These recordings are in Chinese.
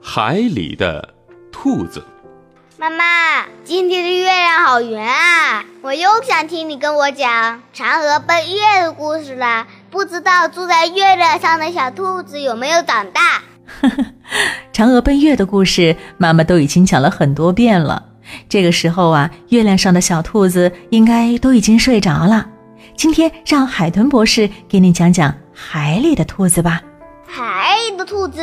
海里的兔子。妈妈，今天的月亮好圆啊！我又想听你跟我讲嫦娥奔月的故事了。不知道住在月亮上的小兔子有没有长大？嫦娥奔月的故事，妈妈都已经讲了很多遍了。这个时候啊，月亮上的小兔子应该都已经睡着了。今天让海豚博士给你讲讲海里的兔子吧。海里的兔子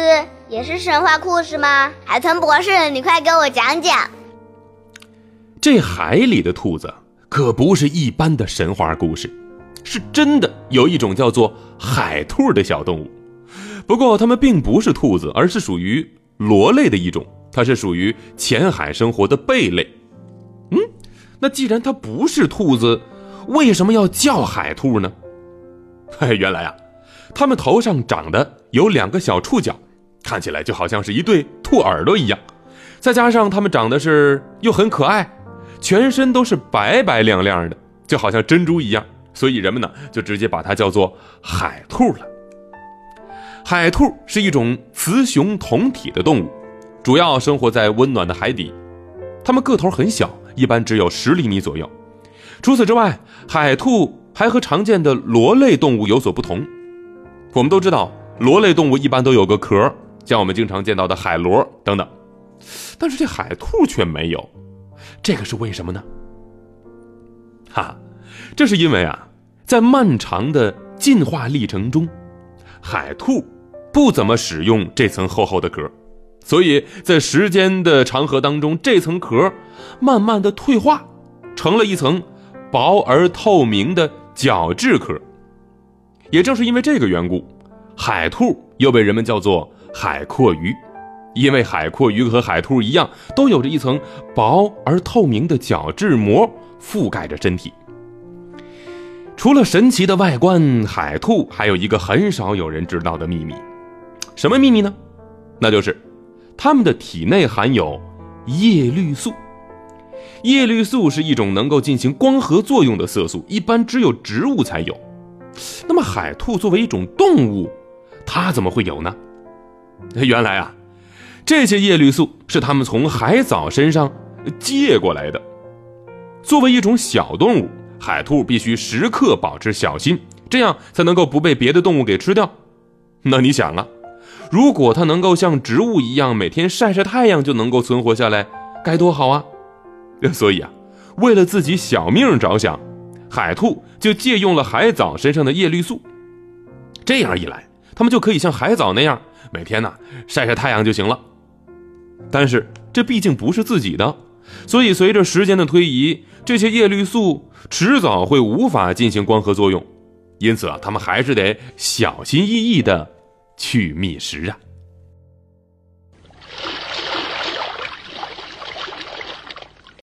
也是神话故事吗？海豚博士，你快给我讲讲。这海里的兔子可不是一般的神话故事，是真的有一种叫做海兔的小动物。不过它们并不是兔子，而是属于螺类的一种，它是属于浅海生活的贝类。嗯，那既然它不是兔子，为什么要叫海兔呢？嘿，原来啊，它们头上长的有两个小触角，看起来就好像是一对兔耳朵一样，再加上它们长得是又很可爱。全身都是白白亮亮的，就好像珍珠一样，所以人们呢就直接把它叫做海兔了。海兔是一种雌雄同体的动物，主要生活在温暖的海底。它们个头很小，一般只有十厘米左右。除此之外，海兔还和常见的螺类动物有所不同。我们都知道，螺类动物一般都有个壳，像我们经常见到的海螺等等，但是这海兔却没有。这个是为什么呢？哈，这是因为啊，在漫长的进化历程中，海兔不怎么使用这层厚厚的壳，所以在时间的长河当中，这层壳慢慢的退化，成了一层薄而透明的角质壳。也正是因为这个缘故，海兔又被人们叫做海阔鱼。因为海阔鱼和海兔一样，都有着一层薄而透明的角质膜覆盖着身体。除了神奇的外观，海兔还有一个很少有人知道的秘密，什么秘密呢？那就是它们的体内含有叶绿素。叶绿素是一种能够进行光合作用的色素，一般只有植物才有。那么海兔作为一种动物，它怎么会有呢？原来啊。这些叶绿素是它们从海藻身上借过来的。作为一种小动物，海兔必须时刻保持小心，这样才能够不被别的动物给吃掉。那你想啊，如果它能够像植物一样每天晒晒太阳就能够存活下来，该多好啊！所以啊，为了自己小命着想，海兔就借用了海藻身上的叶绿素。这样一来，他们就可以像海藻那样每天呐晒晒太阳就行了。但是这毕竟不是自己的，所以随着时间的推移，这些叶绿素迟早会无法进行光合作用，因此啊，他们还是得小心翼翼的去觅食啊。